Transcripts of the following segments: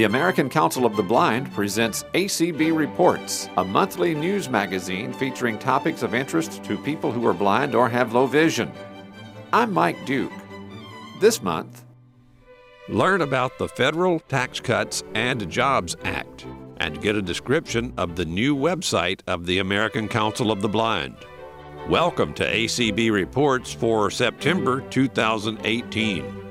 The American Council of the Blind presents ACB Reports, a monthly news magazine featuring topics of interest to people who are blind or have low vision. I'm Mike Duke. This month, learn about the Federal Tax Cuts and Jobs Act and get a description of the new website of the American Council of the Blind. Welcome to ACB Reports for September 2018.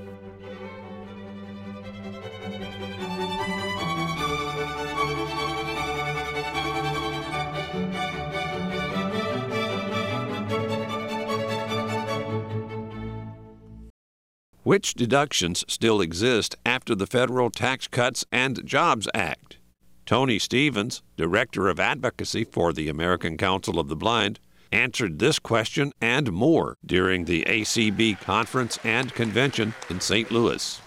Which deductions still exist after the Federal Tax Cuts and Jobs Act? Tony Stephens, Director of Advocacy for the American Council of the Blind, answered this question and more during the ACB conference and convention in St. Louis.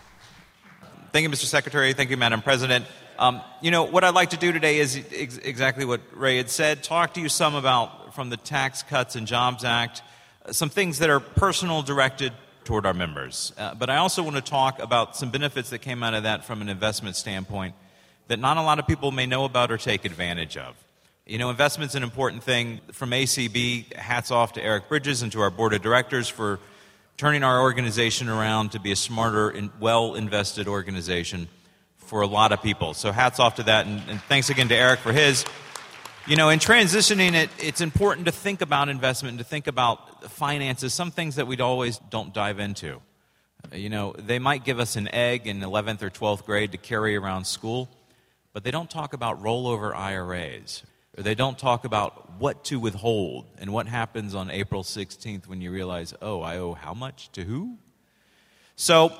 Thank you, Mr. Secretary. Thank you, Madam President. Um, you know, what I'd like to do today is ex- exactly what Ray had said talk to you some about, from the Tax Cuts and Jobs Act, some things that are personal directed toward our members. Uh, but I also want to talk about some benefits that came out of that from an investment standpoint that not a lot of people may know about or take advantage of. You know, investment's an important thing. From ACB, hats off to Eric Bridges and to our board of directors for turning our organization around to be a smarter and well invested organization for a lot of people. So, hats off to that, and, and thanks again to Eric for his. You know, in transitioning it, it's important to think about investment and to think about finances, some things that we'd always don't dive into. Uh, you know, they might give us an egg in 11th or 12th grade to carry around school, but they don't talk about rollover IRAs. Or they don't talk about what to withhold and what happens on April 16th when you realize, oh, I owe how much to who? So,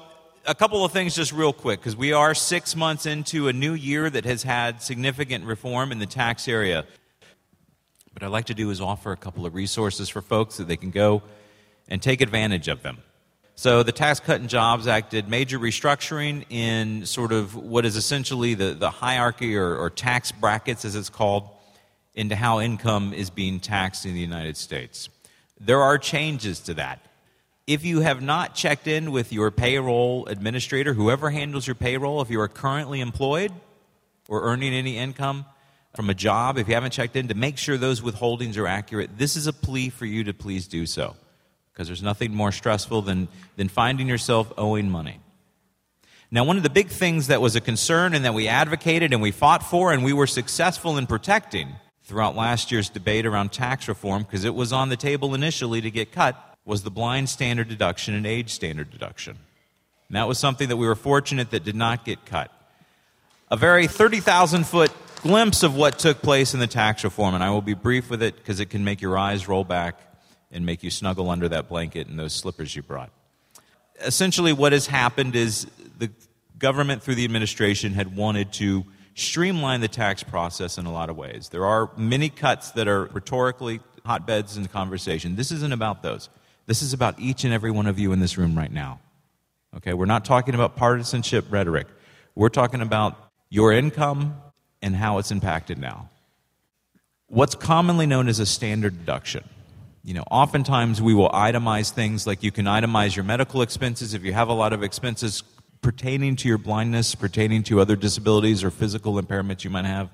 a couple of things just real quick, because we are six months into a new year that has had significant reform in the tax area. What I'd like to do is offer a couple of resources for folks that they can go and take advantage of them. So, the Tax Cut and Jobs Act did major restructuring in sort of what is essentially the, the hierarchy or, or tax brackets, as it's called, into how income is being taxed in the United States. There are changes to that. If you have not checked in with your payroll administrator, whoever handles your payroll, if you are currently employed or earning any income from a job, if you haven't checked in to make sure those withholdings are accurate, this is a plea for you to please do so. Because there's nothing more stressful than, than finding yourself owing money. Now, one of the big things that was a concern and that we advocated and we fought for and we were successful in protecting throughout last year's debate around tax reform, because it was on the table initially to get cut, was the blind standard deduction and age standard deduction. And that was something that we were fortunate that did not get cut. A very 30,000 foot glimpse of what took place in the tax reform, and I will be brief with it because it can make your eyes roll back and make you snuggle under that blanket and those slippers you brought. Essentially, what has happened is the government, through the administration, had wanted to streamline the tax process in a lot of ways. There are many cuts that are rhetorically hotbeds in the conversation. This isn't about those. This is about each and every one of you in this room right now. Okay, we're not talking about partisanship rhetoric. We're talking about your income and how it's impacted now. What's commonly known as a standard deduction. You know, oftentimes we will itemize things like you can itemize your medical expenses if you have a lot of expenses pertaining to your blindness, pertaining to other disabilities or physical impairments you might have,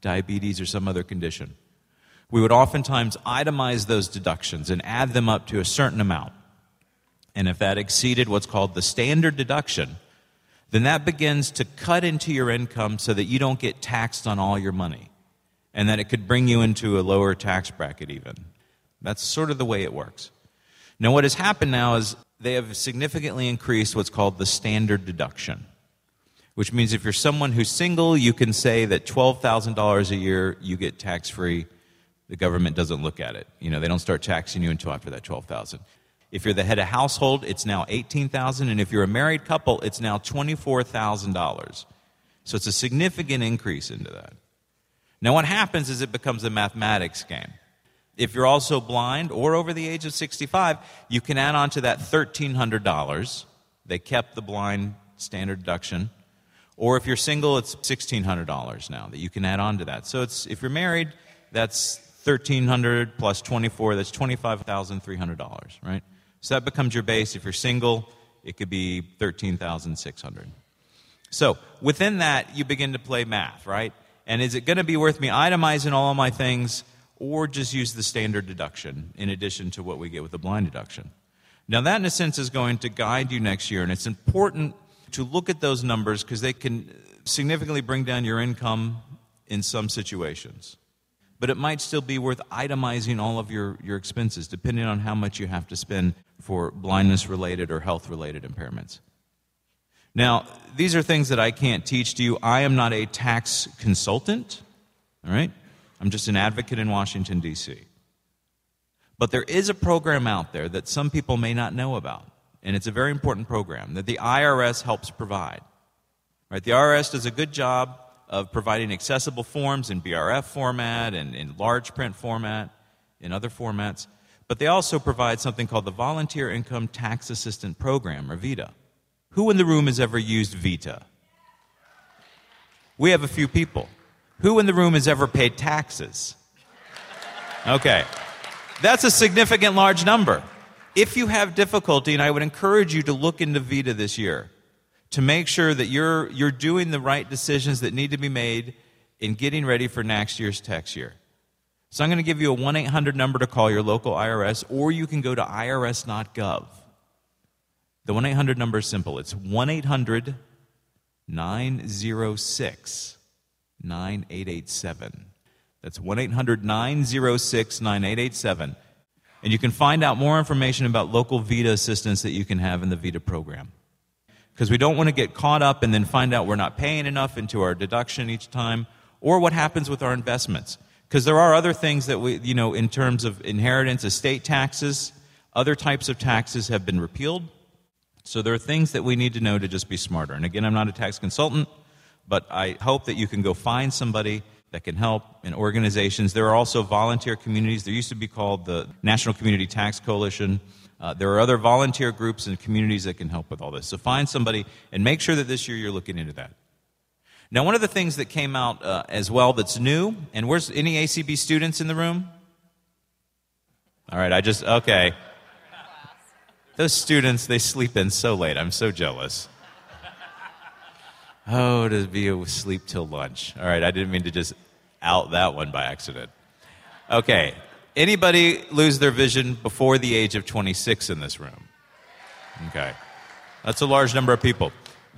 diabetes or some other condition we would oftentimes itemize those deductions and add them up to a certain amount. And if that exceeded what's called the standard deduction, then that begins to cut into your income so that you don't get taxed on all your money. And that it could bring you into a lower tax bracket, even. That's sort of the way it works. Now, what has happened now is they have significantly increased what's called the standard deduction, which means if you're someone who's single, you can say that $12,000 a year you get tax free the government doesn't look at it. You know, they don't start taxing you until after that 12,000. If you're the head of household, it's now 18,000 and if you're a married couple, it's now $24,000. So it's a significant increase into that. Now what happens is it becomes a mathematics game. If you're also blind or over the age of 65, you can add on to that $1,300. They kept the blind standard deduction. Or if you're single, it's $1,600 now that you can add on to that. So it's, if you're married, that's 1300 plus 24, that's $25,300, right? So that becomes your base. If you're single, it could be 13,600. So within that, you begin to play math, right? And is it going to be worth me itemizing all of my things or just use the standard deduction in addition to what we get with the blind deduction? Now, that in a sense is going to guide you next year, and it's important to look at those numbers because they can significantly bring down your income in some situations. But it might still be worth itemizing all of your, your expenses depending on how much you have to spend for blindness related or health related impairments. Now, these are things that I can't teach to you. I am not a tax consultant, all right? I'm just an advocate in Washington, D.C. But there is a program out there that some people may not know about, and it's a very important program that the IRS helps provide. Right? The IRS does a good job of providing accessible forms in BRF format and in large print format, in other formats, but they also provide something called the Volunteer Income Tax Assistant Program, or VITA. Who in the room has ever used VITA? We have a few people. Who in the room has ever paid taxes? Okay. That's a significant large number. If you have difficulty, and I would encourage you to look into VITA this year to make sure that you're, you're doing the right decisions that need to be made in getting ready for next year's tax year. So I'm going to give you a 1 800 number to call your local IRS, or you can go to irs.gov. The 1 800 number is simple it's 1 800 906 9887. That's 1 800 906 9887. And you can find out more information about local VITA assistance that you can have in the VITA program. Because we don't want to get caught up and then find out we're not paying enough into our deduction each time, or what happens with our investments. Because there are other things that we, you know, in terms of inheritance, estate taxes, other types of taxes have been repealed. So there are things that we need to know to just be smarter. And again, I'm not a tax consultant, but I hope that you can go find somebody that can help in organizations. There are also volunteer communities. There used to be called the National Community Tax Coalition. Uh, there are other volunteer groups and communities that can help with all this. So find somebody and make sure that this year you're looking into that. Now, one of the things that came out uh, as well that's new, and where's any ACB students in the room? All right, I just, okay. Those students, they sleep in so late. I'm so jealous. Oh, to be asleep till lunch. All right, I didn't mean to just out that one by accident. Okay, anybody lose their vision before the age of 26 in this room? Okay, that's a large number of people.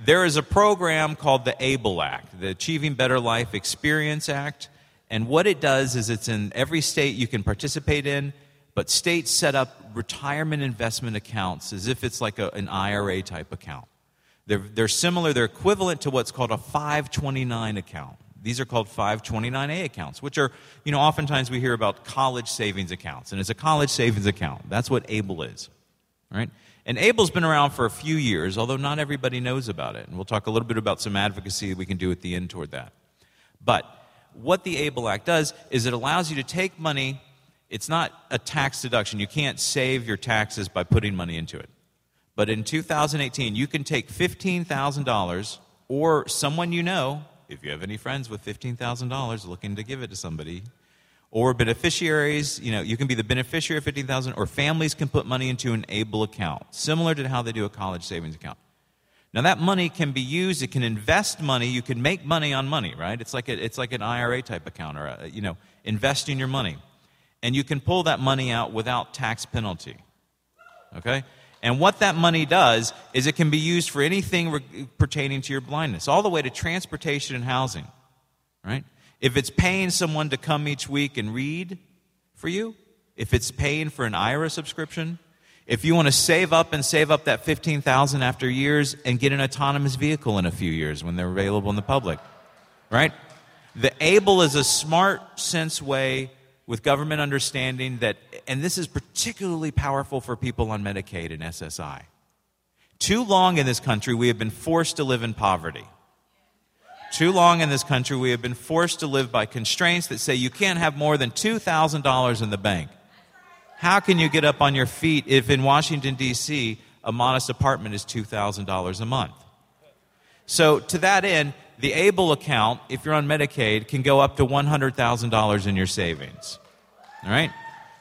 There is a program called the ABLE Act, the Achieving Better Life Experience Act. And what it does is it's in every state you can participate in, but states set up retirement investment accounts as if it's like a, an IRA type account. They're, they're similar, they're equivalent to what's called a 529 account. These are called 529A accounts, which are, you know, oftentimes we hear about college savings accounts, and it's a college savings account. That's what ABLE is, right? And ABLE's been around for a few years, although not everybody knows about it. And we'll talk a little bit about some advocacy we can do at the end toward that. But what the ABLE Act does is it allows you to take money, it's not a tax deduction. You can't save your taxes by putting money into it. But in 2018, you can take $15,000 or someone you know, if you have any friends with $15,000 looking to give it to somebody, or beneficiaries, you know, you can be the beneficiary of 15,000 or families can put money into an ABLE account, similar to how they do a college savings account. Now that money can be used, it can invest money, you can make money on money, right? It's like a, it's like an IRA type account or a, you know, investing your money. And you can pull that money out without tax penalty. Okay? And what that money does is it can be used for anything re- pertaining to your blindness, all the way to transportation and housing. Right? If it's paying someone to come each week and read for you, if it's paying for an Aira subscription, if you want to save up and save up that 15,000 after years and get an autonomous vehicle in a few years when they're available in the public, right? The ABLE is a smart sense way with government understanding that, and this is particularly powerful for people on Medicaid and SSI. Too long in this country, we have been forced to live in poverty. Too long in this country, we have been forced to live by constraints that say you can't have more than $2,000 in the bank. How can you get up on your feet if in Washington, D.C., a modest apartment is $2,000 a month? So, to that end, the ABLE account, if you're on Medicaid, can go up to $100,000 in your savings. All right?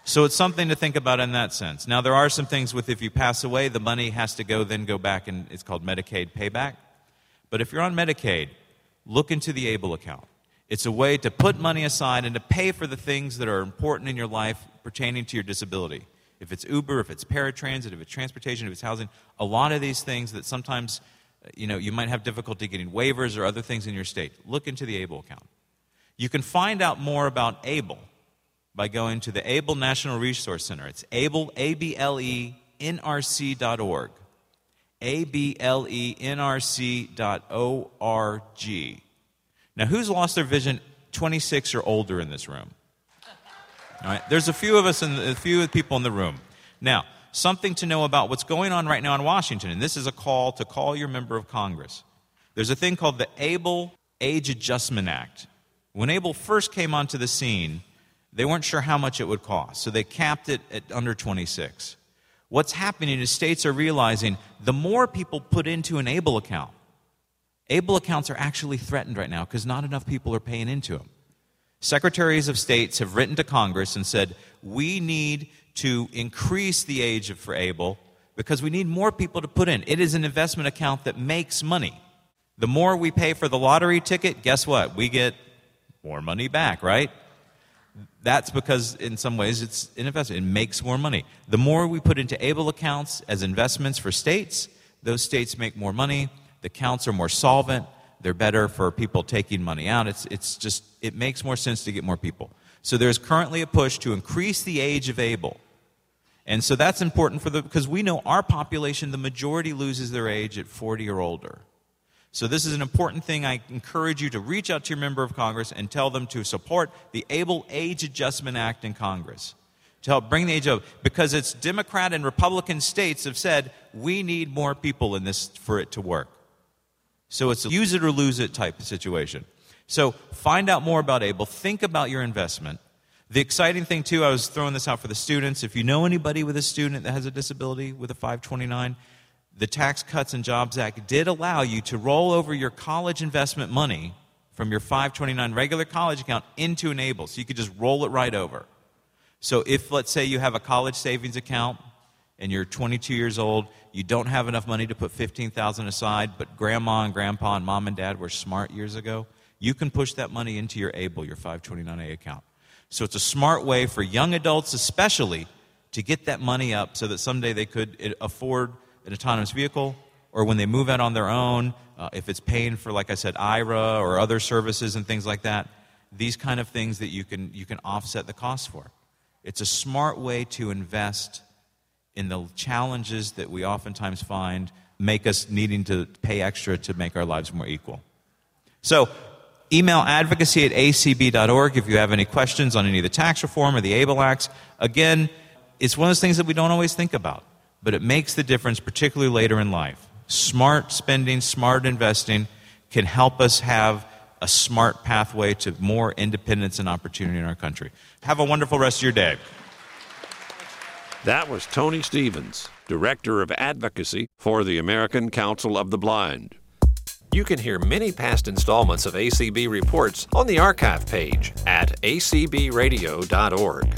So it's something to think about in that sense. Now, there are some things with if you pass away, the money has to go then go back and it's called Medicaid payback. But if you're on Medicaid, look into the ABLE account. It's a way to put money aside and to pay for the things that are important in your life pertaining to your disability. If it's Uber, if it's paratransit, if it's transportation, if it's housing, a lot of these things that sometimes you know, you might have difficulty getting waivers or other things in your state. Look into the ABLE account. You can find out more about ABLE by going to the ABLE National Resource Center. It's ABLE, A-B-L-E, nrc.org. A-B-L-E-N-R-C.O-R-G. Now, who's lost their vision 26 or older in this room? All right, there's a few of us, and a few of people in the room. Now, something to know about what's going on right now in Washington, and this is a call to call your member of Congress. There's a thing called the ABLE Age Adjustment Act. When ABLE first came onto the scene, they weren't sure how much it would cost, so they capped it at under 26. What's happening is states are realizing the more people put into an ABLE account, ABLE accounts are actually threatened right now because not enough people are paying into them. Secretaries of states have written to Congress and said, we need to increase the age of for ABLE because we need more people to put in. It is an investment account that makes money. The more we pay for the lottery ticket, guess what? We get more money back, right? That's because, in some ways, it's an investment. It makes more money. The more we put into ABLE accounts as investments for states, those states make more money. The accounts are more solvent. They're better for people taking money out. It's, it's just, it makes more sense to get more people. So there's currently a push to increase the age of ABLE. And so that's important for the, because we know our population, the majority loses their age at 40 or older. So this is an important thing. I encourage you to reach out to your member of Congress and tell them to support the ABLE Age Adjustment Act in Congress to help bring the age up because it's Democrat and Republican states have said we need more people in this for it to work. So it's a use it or lose it type of situation. So find out more about ABLE. Think about your investment. The exciting thing, too, I was throwing this out for the students. If you know anybody with a student that has a disability with a 529, the Tax Cuts and Jobs Act did allow you to roll over your college investment money from your 529 regular college account into an ABLE. So you could just roll it right over. So if, let's say, you have a college savings account and you're 22 years old, you don't have enough money to put 15,000 aside, but grandma and grandpa and mom and dad were smart years ago, you can push that money into your ABLE, your 529A account. So it's a smart way for young adults, especially, to get that money up so that someday they could afford an autonomous vehicle or when they move out on their own, uh, if it's paying for, like I said, Aira or other services and things like that, these kind of things that you can, you can offset the cost for. It's a smart way to invest in the challenges that we oftentimes find make us needing to pay extra to make our lives more equal. So, Email advocacy at acb.org if you have any questions on any of the tax reform or the ABLE Acts. Again, it's one of those things that we don't always think about, but it makes the difference, particularly later in life. Smart spending, smart investing can help us have a smart pathway to more independence and opportunity in our country. Have a wonderful rest of your day. That was Tony Stephens, Director of Advocacy for the American Council of the Blind. You can hear many past installments of ACB reports on the archive page at acbradio.org.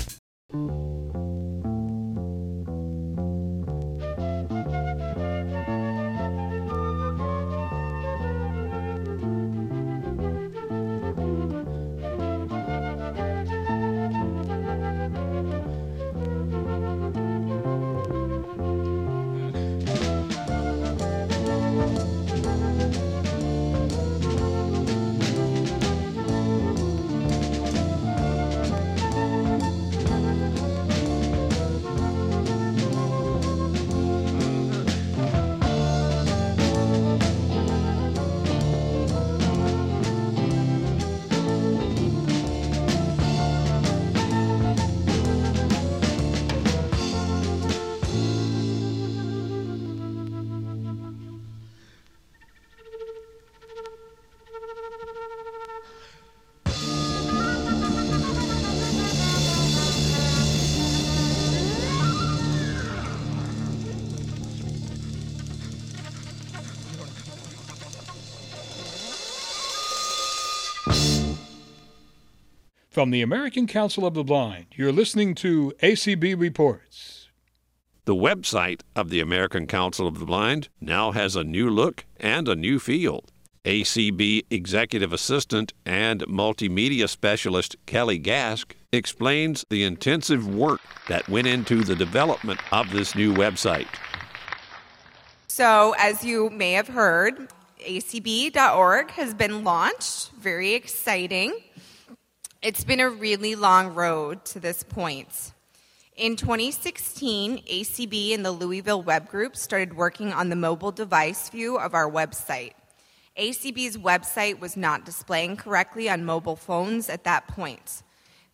From the American Council of the Blind, you're listening to ACB Reports. The website of the American Council of the Blind now has a new look and a new feel. ACB Executive Assistant and Multimedia Specialist Kelly Gask explains the intensive work that went into the development of this new website. So, as you may have heard, acb.org has been launched. Very exciting. It's been a really long road to this point. In 2016, ACB and the Louisville Web Group started working on the mobile device view of our website. ACB's website was not displaying correctly on mobile phones at that point.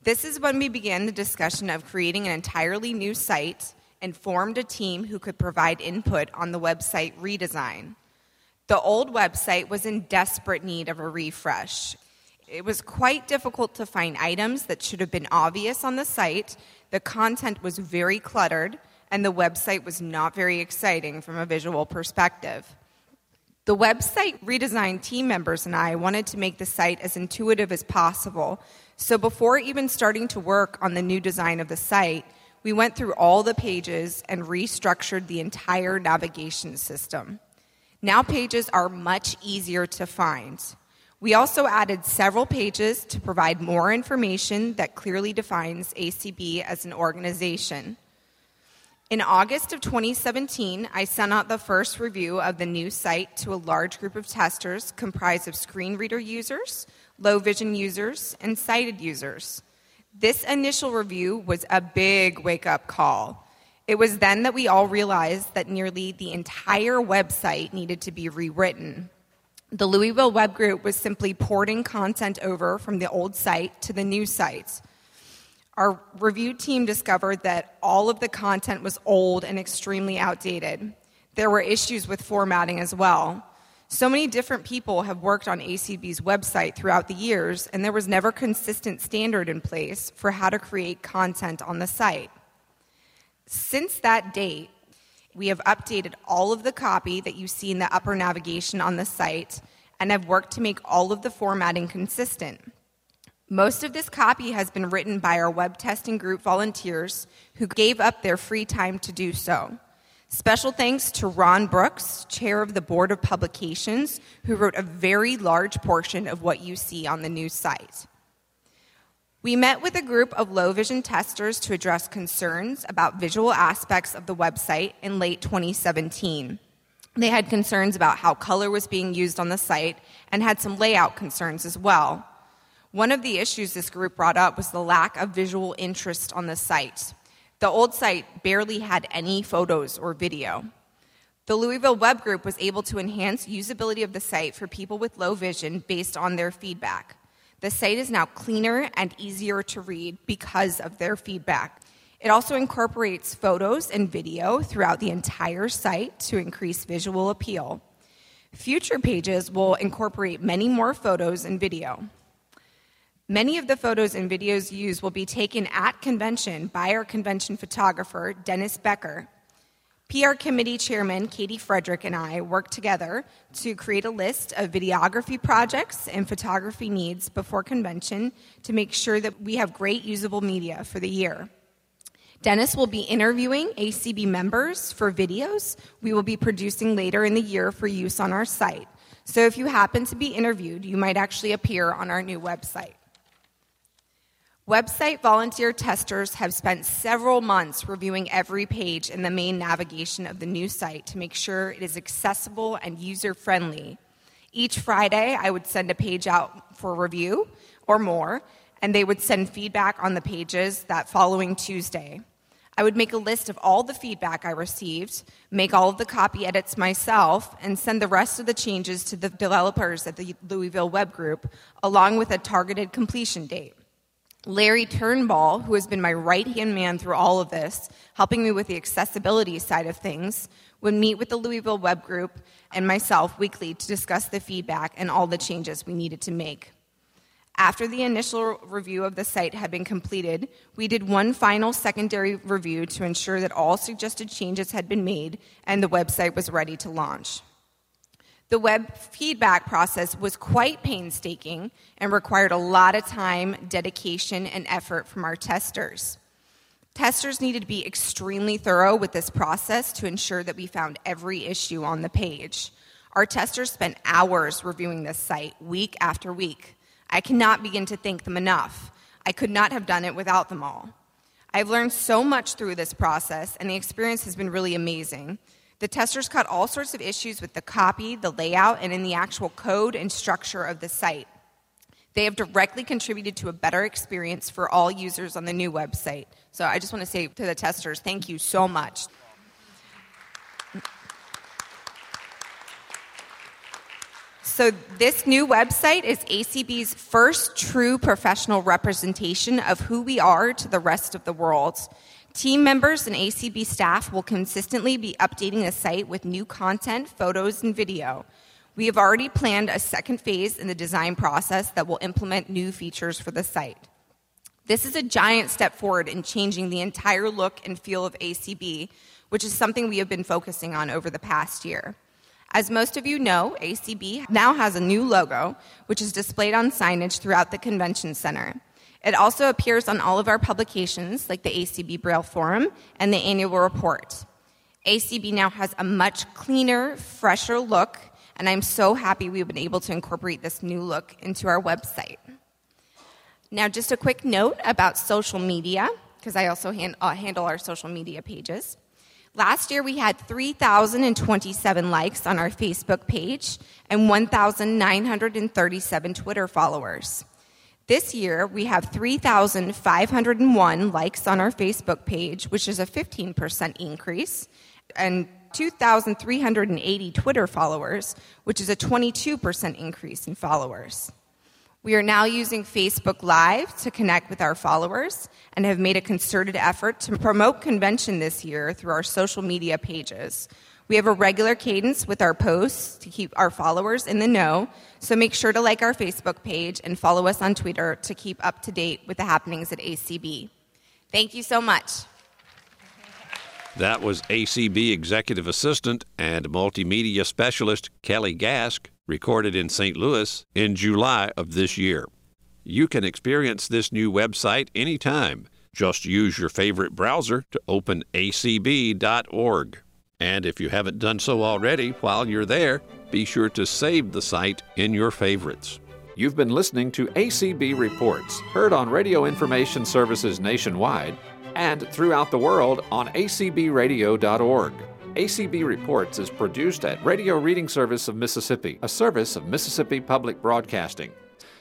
This is when we began the discussion of creating an entirely new site and formed a team who could provide input on the website redesign. The old website was in desperate need of a refresh. It was quite difficult to find items that should have been obvious on the site, the content was very cluttered, and the website was not very exciting from a visual perspective. The website redesign team members and I wanted to make the site as intuitive as possible. So before even starting to work on the new design of the site, we went through all the pages and restructured the entire navigation system. Now pages are much easier to find. We also added several pages to provide more information that clearly defines ACB as an organization. In August of 2017, I sent out the first review of the new site to a large group of testers comprised of screen reader users, low vision users, and sighted users. This initial review was a big wake up call. It was then that we all realized that nearly the entire website needed to be rewritten. The Louisville Web Group was simply porting content over from the old site to the new site. Our review team discovered that all of the content was old and extremely outdated. There were issues with formatting as well. So many different people have worked on ACB's website throughout the years, and there was never consistent standard in place for how to create content on the site. Since that date, we have updated all of the copy that you see in the upper navigation on the site and have worked to make all of the formatting consistent. Most of this copy has been written by our web testing group volunteers who gave up their free time to do so. Special thanks to Ron Brooks, chair of the Board of Publications, who wrote a very large portion of what you see on the new site. We met with a group of low vision testers to address concerns about visual aspects of the website in late 2017. They had concerns about how color was being used on the site and had some layout concerns as well. One of the issues this group brought up was the lack of visual interest on the site. The old site barely had any photos or video. The Louisville Web Group was able to enhance usability of the site for people with low vision based on their feedback. The site is now cleaner and easier to read because of their feedback. It also incorporates photos and video throughout the entire site to increase visual appeal. Future pages will incorporate many more photos and video. Many of the photos and videos used will be taken at convention by our convention photographer, Dennis Becker. PR committee chairman Katie Frederick and I worked together to create a list of videography projects and photography needs before convention to make sure that we have great usable media for the year. Dennis will be interviewing ACB members for videos we will be producing later in the year for use on our site. So if you happen to be interviewed, you might actually appear on our new website. Website volunteer testers have spent several months reviewing every page in the main navigation of the new site to make sure it is accessible and user friendly. Each Friday, I would send a page out for review or more, and they would send feedback on the pages that following Tuesday. I would make a list of all the feedback I received, make all of the copy edits myself, and send the rest of the changes to the developers at the Louisville Web Group, along with a targeted completion date. Larry Turnbull, who has been my right hand man through all of this, helping me with the accessibility side of things, would meet with the Louisville Web Group and myself weekly to discuss the feedback and all the changes we needed to make. After the initial review of the site had been completed, we did one final secondary review to ensure that all suggested changes had been made and the website was ready to launch. The web feedback process was quite painstaking and required a lot of time, dedication, and effort from our testers. Testers needed to be extremely thorough with this process to ensure that we found every issue on the page. Our testers spent hours reviewing this site week after week. I cannot begin to thank them enough. I could not have done it without them all. I've learned so much through this process, and the experience has been really amazing. The testers caught all sorts of issues with the copy, the layout, and in the actual code and structure of the site. They have directly contributed to a better experience for all users on the new website. So I just want to say to the testers, thank you so much. So, this new website is ACB's first true professional representation of who we are to the rest of the world. Team members and ACB staff will consistently be updating the site with new content, photos, and video. We have already planned a second phase in the design process that will implement new features for the site. This is a giant step forward in changing the entire look and feel of ACB, which is something we have been focusing on over the past year. As most of you know, ACB now has a new logo, which is displayed on signage throughout the convention center. It also appears on all of our publications, like the ACB Braille Forum and the annual report. ACB now has a much cleaner, fresher look, and I'm so happy we've been able to incorporate this new look into our website. Now, just a quick note about social media, because I also hand, uh, handle our social media pages. Last year, we had 3,027 likes on our Facebook page and 1,937 Twitter followers. This year, we have 3,501 likes on our Facebook page, which is a 15% increase, and 2,380 Twitter followers, which is a 22% increase in followers. We are now using Facebook Live to connect with our followers and have made a concerted effort to promote convention this year through our social media pages. We have a regular cadence with our posts to keep our followers in the know, so make sure to like our Facebook page and follow us on Twitter to keep up to date with the happenings at ACB. Thank you so much. That was ACB Executive Assistant and Multimedia Specialist Kelly Gask, recorded in St. Louis in July of this year. You can experience this new website anytime. Just use your favorite browser to open acb.org. And if you haven't done so already while you're there, be sure to save the site in your favorites. You've been listening to ACB Reports, heard on radio information services nationwide and throughout the world on acbradio.org. ACB Reports is produced at Radio Reading Service of Mississippi, a service of Mississippi Public Broadcasting.